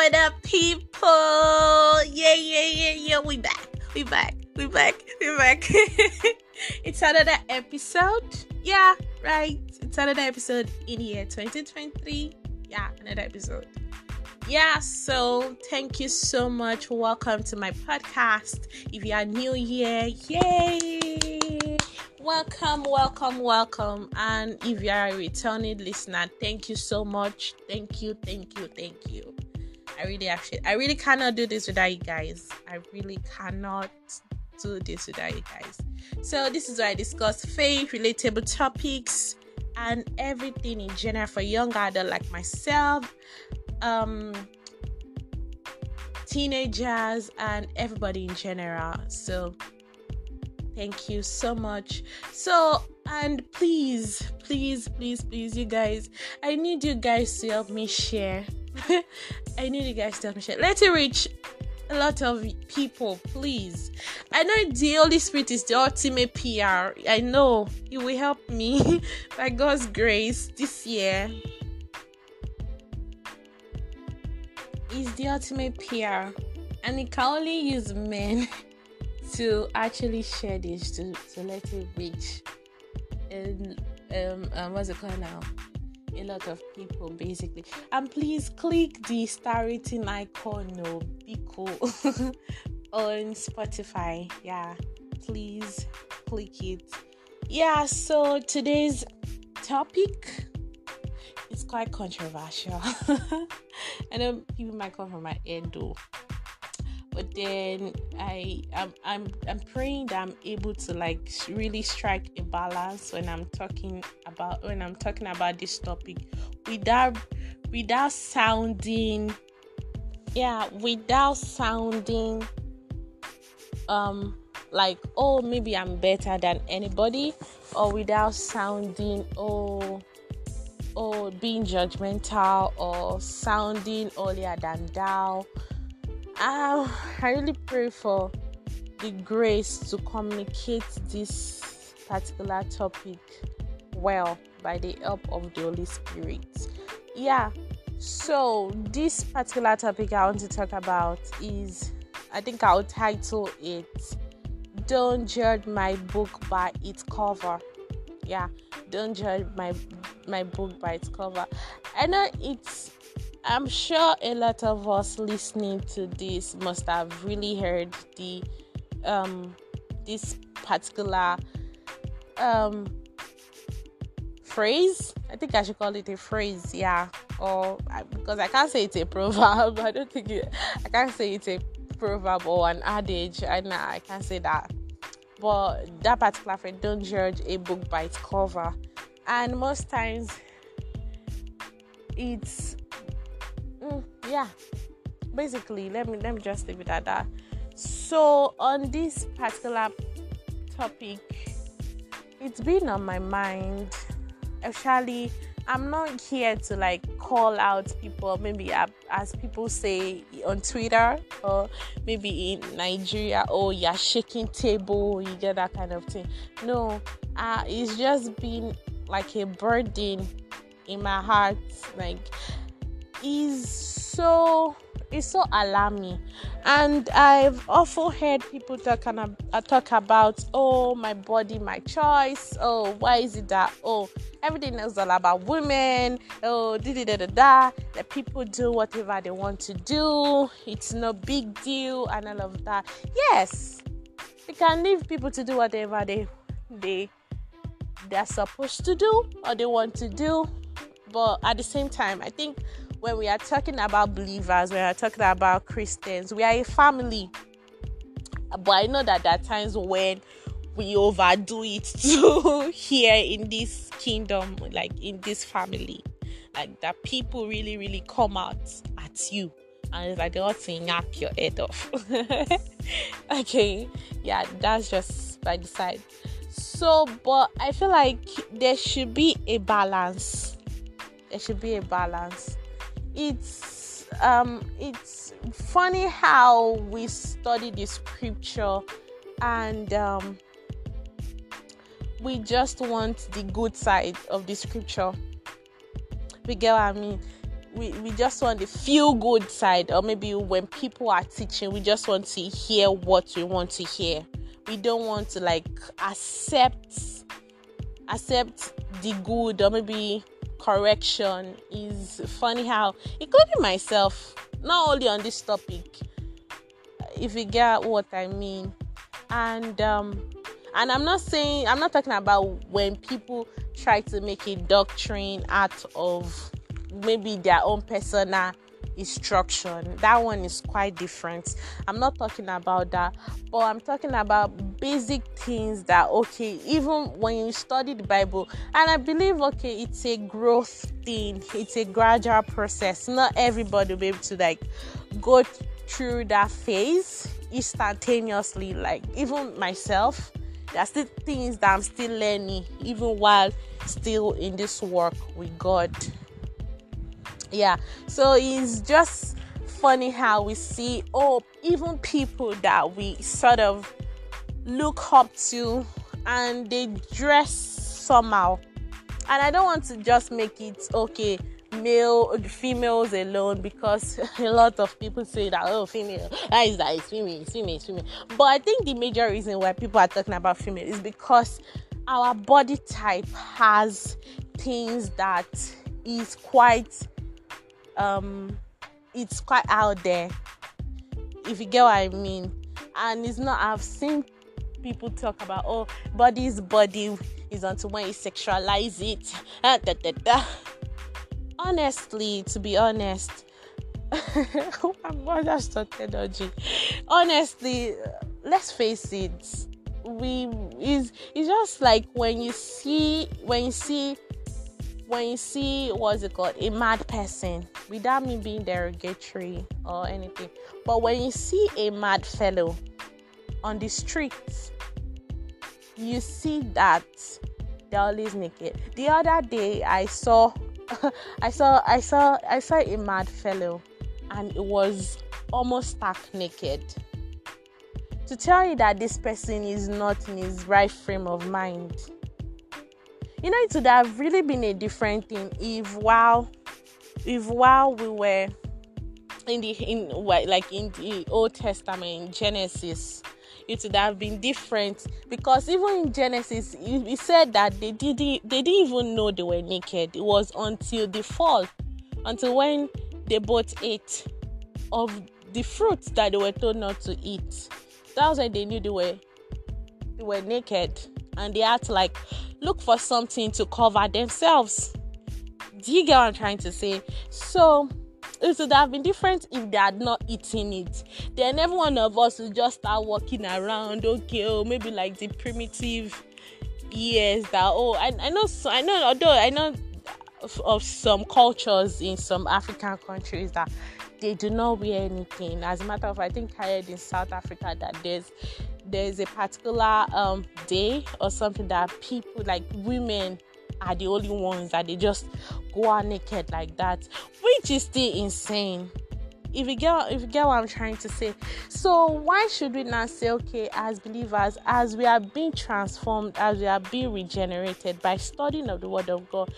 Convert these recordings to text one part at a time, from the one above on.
what up, people? Yeah, yeah, yeah, yeah. We back. We back. We back. We back. it's another episode. Yeah, right. It's another episode in year 2023. Yeah, another episode. Yeah, so thank you so much. Welcome to my podcast. If you are new here, yay! Welcome, welcome, welcome. And if you are a returning listener, thank you so much. Thank you, thank you, thank you. I really actually I really cannot do this without you guys. I really cannot do this without you guys. So this is where I discuss faith, relatable topics, and everything in general for young adult like myself, um, teenagers, and everybody in general. So Thank you so much. So, and please, please, please, please, you guys, I need you guys to help me share. I need you guys to help me share. Let it reach a lot of people, please. I know the Holy Spirit is the ultimate PR. I know it will help me by God's grace this year. Is the ultimate PR, and it can only use men. to actually share this to, to let it reach and um, um what's it called now a lot of people basically. And please click the star rating icon no be cool on spotify. Yeah please click it. Yeah so today's topic is quite controversial. I know people might come from my head though but then I I'm, I'm I'm praying that I'm able to like really strike a balance when I'm talking about when I'm talking about this topic. Without without sounding yeah without sounding um like oh maybe I'm better than anybody or without sounding oh oh being judgmental or sounding earlier than thou I really pray for the grace to communicate this particular topic well by the help of the Holy Spirit. Yeah, so this particular topic I want to talk about is I think I'll title it Don't Judge My Book by Its Cover. Yeah, don't judge my my book by its cover. I know it's I'm sure a lot of us listening to this must have really heard the um this particular um phrase. I think I should call it a phrase, yeah. Or because I can't say it's a proverb. I don't think it, I can't say it's a proverb or an adage. I know I can't say that. But that particular phrase, don't judge a book by its cover. And most times it's yeah. Basically let me let me just leave it at that. So on this particular topic it's been on my mind. Actually i'm not here to like call out people. Maybe as people say on twitter or maybe in nigeria oh you're shaking table you get that kind of thing. No uh, it's just been like a burden in my heart. Like is so is so alarming. And i've often heard people talk, uh, talk about oh my body my choice. Oh why is it that oh everything is all about women. Oh da da da da that people do whatever they want to do. It's no big deal and all of that. Yes you can leave people to do whatever they they they're supposed to do or they want to do. But at the same time i think when we are talking about believers, when we are talking about Christians, we are a family. But I know that there are times when we overdo it too here in this kingdom, like in this family. Like that people really, really come out at you. And it's like they want to knock your head off. okay, yeah, that's just by the side. So, but I feel like there should be a balance. There should be a balance it's um it's funny how we study the scripture and um, we just want the good side of the scripture. We get what i mean? We, we just want the feel good side or maybe when people are teaching we just want to hear what we want to hear. We don't want to like accept accept the good or maybe correction is funny how including myself not only on this topic if you get what i mean. And um and i'm not saying i'm not talking about when people try to make a doctrine out of maybe their own personal instruction. That one is quite different. I'm not talking about that, but I'm talking about basic things that okay, even when you study the Bible, and I believe okay, it's a growth thing, it's a gradual process. Not everybody will be able to like go through that phase instantaneously. Like even myself, there are still things that I'm still learning, even while still in this work with God yeah. So it's just funny how we see oh even people that we sort of look up to and they dress somehow. And i don't want to just make it okay male females alone because a lot of people say that oh female that is that female female female. But i think the major reason why people are talking about female is because our body type has things that is quite um it's quite out there if you get what i mean. And it's not i've seen people talk about oh body's body is until when you sexualize it. Da, da, da. honestly to be honest oh technology. Honestly let's face it. We is it's just like when you see when you see when you see what's it called a mad person without me being derogatory or anything but when you see a mad fellow on the streets you see that they're always naked. The other day i saw i saw i saw i saw a mad fellow and it was almost stark naked. To tell you that this person is not in his right frame of mind you know it would have really been a different thing if while if while we were in the in like in the old testament genesis it would have been different because even in genesis it said that they didn't they didn't even know they were naked. It was until the fall until when they both ate of the fruits that they were told not to eat. That was when they knew they were they were naked and they had to like look for something to cover themselves. Do you get what I'm trying to say? So it would have been different if they had not eaten it. Then every one of us would just start walking around, okay, oh, maybe like the primitive years that oh I, I know I know although I know of, of some cultures in some African countries that they do not wear anything. As a matter of fact, I think I heard in South Africa that there's there's a particular um, day or something that people like women are the only ones that they just go out naked like that, which is still insane. If you get if you get what I'm trying to say. So why should we not say okay as believers, as we are being transformed, as we are being regenerated by studying of the word of God,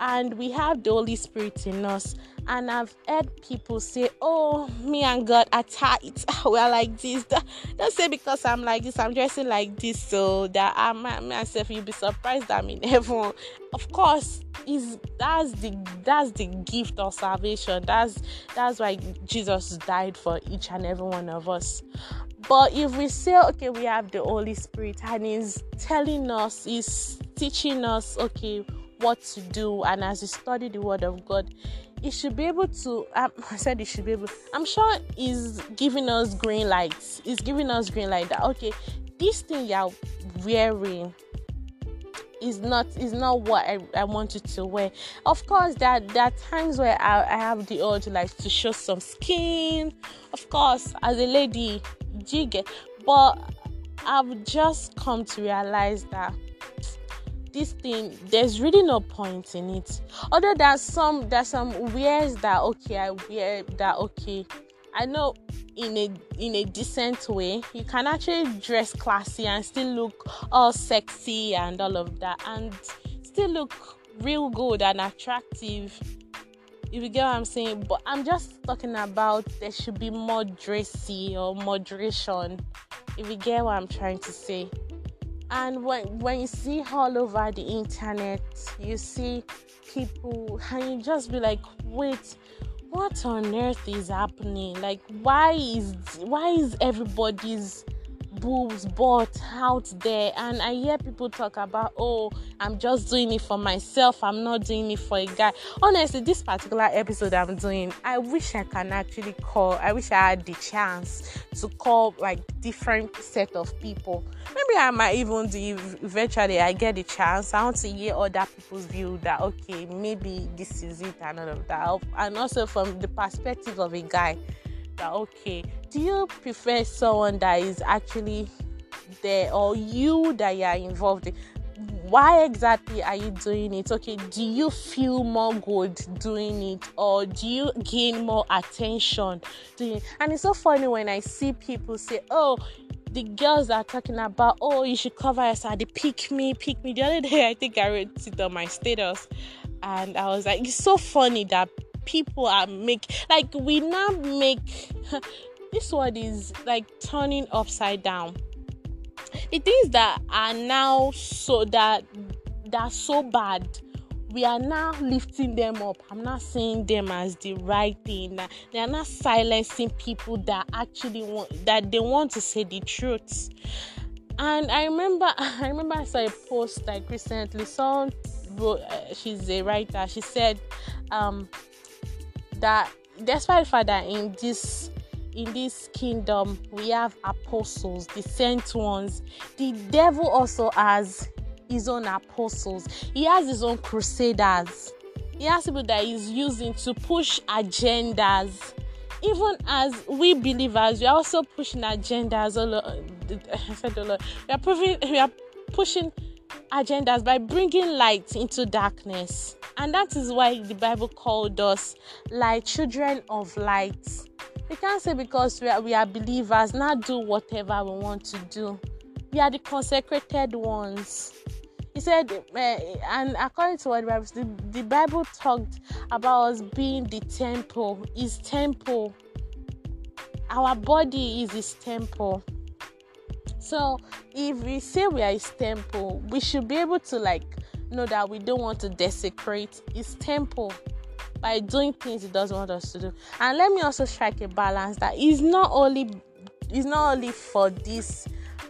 and we have the Holy Spirit in us. And I've heard people say, Oh, me and God are tight. We're like this. Don't say because I'm like this, I'm dressing like this, so that ah, I'm myself, you'll be surprised I'm in heaven. Of course, is that's the that's the gift of salvation. That's that's why Jesus died for each and every one of us. But if we say, okay, we have the Holy Spirit and He's telling us, He's teaching us, okay, what to do and as we study the word of god he should be able to um, i said he should be able i'm sure he's giving us green lights he's giving us green light that okay this thing you're wearing is not is not what I, I want you to wear. Of course, there, there are times where I, I have the urge like to show some skin. Of course, as a lady, jig but I've just come to realize that this thing there's really no point in it although there's some there's some wears that okay i wear that okay i know in a in a decent way you can actually dress classy and still look all sexy and all of that and still look real good and attractive If you get what I'm saying, but I'm just talking about there should be more dressy or moderation. If you get what I'm trying to say. And when when you see all over the internet, you see people and you just be like, wait, what on earth is happening? Like why is why is everybody's boobs bought out there. And i hear people talk about oh i'm just doing it for myself. I'm not doing it for a guy. Honestly this particular episode i'm doing i wish i can actually call i wish i had the chance to call like different set of people. Maybe i might even do eventually. I get the chance. I want to hear other people's view that okay maybe this is it and all of that. And also from the perspective of a guy that okay do you prefer someone that is actually there or you that you are involved in? Why exactly are you doing it? Okay do you feel more good doing it or do you gain more attention doing it? and it's so funny when i see people say oh the girls are talking about oh you should cover yourself they pick me pick me. The other day i think i read it on my status and i was like it's so funny that people are make like we now make this word is like turning upside down. The things that are now so that that so bad we are now lifting them up. I'm not saying them as the right thing. They are not silencing people that actually want that they want to say the truth. And i remember i remember i saw a post like recently. Someone wrote uh, she's a writer. She said um that despite the fact that in this in this kingdom we have apostles the sent ones the devil also has his own apostles. He has his own crusaders. He has people that he's using to push agendas. Even as we believers we are also pushing agendas we are proving we are pushing agendas by bringing light into darkness and that is why the Bible called us like children of light. We can't say because we are, we are believers, not do whatever we want to do. We are the consecrated ones. He said, uh, and according to what the Bible, the, the Bible talked about us being the temple, his temple. Our body is his temple. So if we say we are his temple, we should be able to like know that we don't want to desecrate his temple by doing things he doesn't want us to do. And let me also strike a balance that is not only is not only for this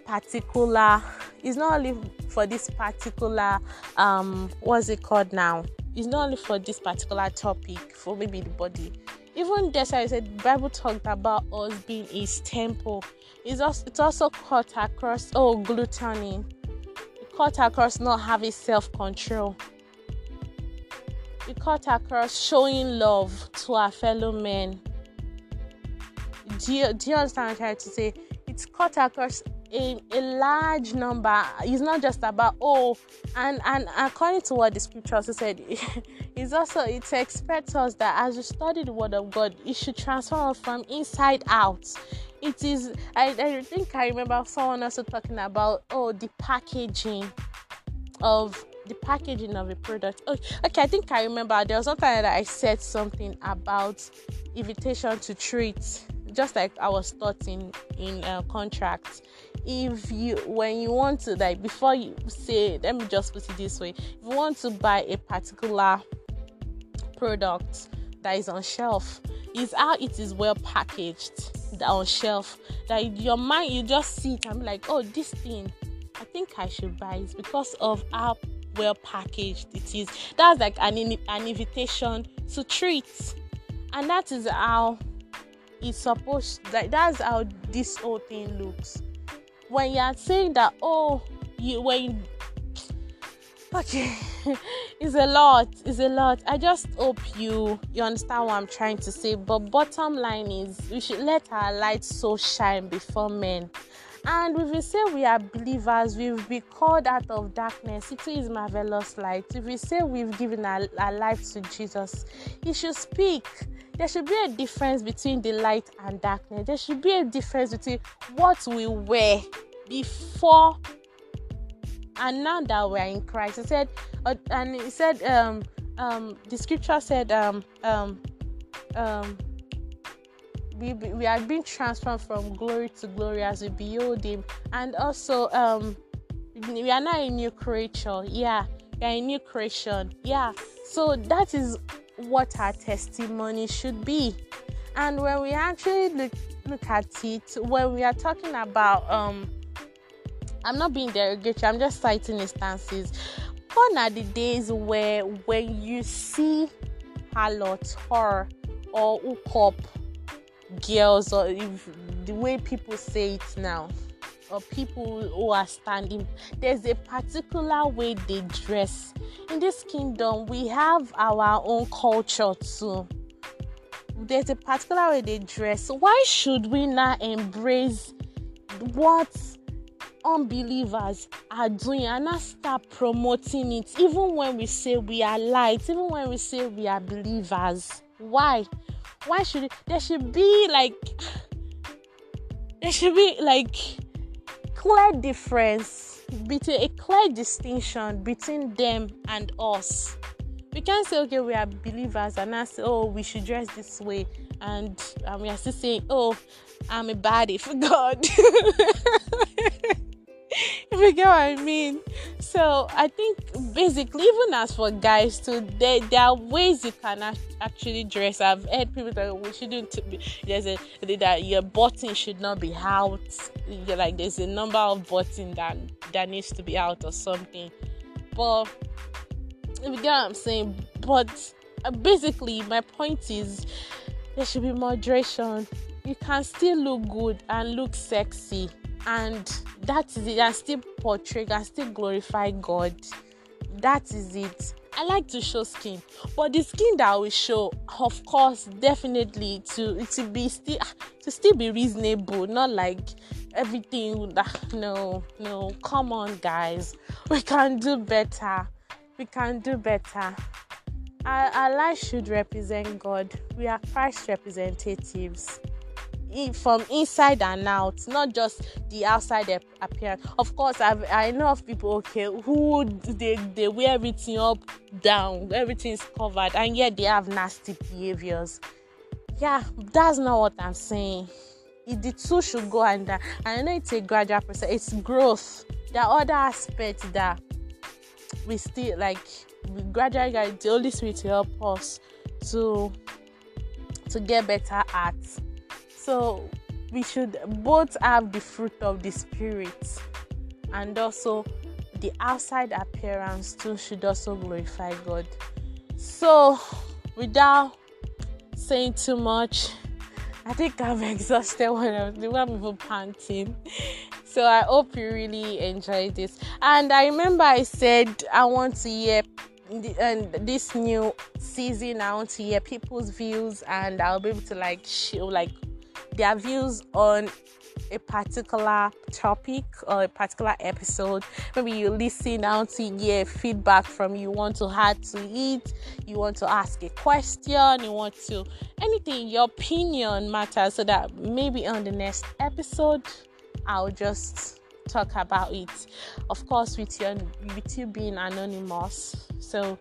particular it's not only for this particular um what's it called now it's not only for this particular topic for maybe the body even why I said Bible talked about us being his temple. It's also it's also cut across oh gluttony cut across not having self control. We cut across showing love to our fellow men. Do you, do you understand what I'm trying to say? It's cut across a, a large number. It's not just about oh, and and according to what the scripture also said, it's also it expects us that as we study the word of God, it should transform us from inside out it is I, I think i remember someone also talking about oh the packaging of the packaging of a product oh, okay i think i remember there was something that i said something about invitation to treat just like i was taught in in uh, contracts if you when you want to like before you say let me just put it this way if you want to buy a particular product that is on shelf is how it is well packaged on shelf. That your mind you just see it and be like oh this thing i think i should buy it because of how well packaged it is. That's like an, an invitation to treat. And that is how it's supposed that that's how this whole thing looks. When you are saying that oh you when you, okay it's a lot it's a lot. I just hope you you understand what i'm trying to say. But bottom line is we should let our light so shine before men. And if we say we are believers we've been called out of darkness. It is marvelous light. If we say we've given our, our life to jesus he should speak there should be a difference between the light and darkness there should be a difference between what we were before and now that we're in Christ, he said, uh, and he said, um, um, the scripture said, um, um, um, we, we are being transformed from glory to glory as we behold Him, and also, um, we are not a new creature. Yeah, we are a new creation. Yeah, so that is what our testimony should be. And when we actually look look at it, when we are talking about um I'm not being derogatory, I'm just citing instances. Gone are the days where when you see harlots or or hook girls or if the way people say it now or people who are standing there's a particular way they dress. In this kingdom we have our own culture too. There's a particular way they dress. Why should we not embrace what unbelievers are doing and not start promoting it? Even when we say we are light even when we say we are believers. Why? Why should it there should be like there should be like clear difference between a clear distinction between them and us. We can't say okay we are believers and now say oh we should dress this way and um, we are still saying oh i'm a body for god if you get what I mean. So I think basically, even as for guys too, there, there are ways you can actually dress. I've heard people that we shouldn't be there's a that your button should not be out. You're like there's a number of button that that needs to be out or something. But if you get what I'm saying, but uh, basically my point is there should be moderation. You can still look good and look sexy and that is it. I still portray I still glorify god. That is it. I like to show skin but the skin that we show of course definitely to to be still ah, to still be reasonable not like everything that ah, no no come on guys. We can do better. We can do better. Our, our life should represent god. We are christ representatives from inside and out, not just the outside appearance. Of course, I've, I know of people okay who they they wear everything up down, everything is covered, and yet they have nasty behaviors. Yeah, that's not what I'm saying. It, the two should go under. And I know it's a gradual process. It's growth. There are other aspects that we still like. We gradually get the Holy Spirit to help us to to get better at so we should both have the fruit of the spirit and also the outside appearance too should also glorify God. So without saying too much, I think I'm exhausted when I'm, even panting. So I hope you really enjoyed this. And I remember I said I want to hear and this new season I want to hear people's views and I'll be able to like show like their views on a particular topic or a particular episode. Maybe you listen out to hear feedback from you, want to add to it, you want to ask a question, you want to anything, your opinion matters so that maybe on the next episode I'll just talk about it. Of course with your with you being anonymous. So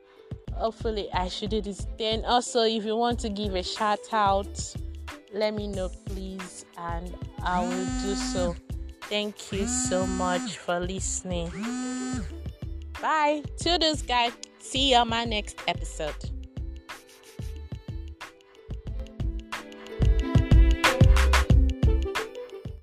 hopefully I should do this. Then also if you want to give a shout out let me know, please, and I will do so. Thank you so much for listening. Bye. To this guy. See you on my next episode.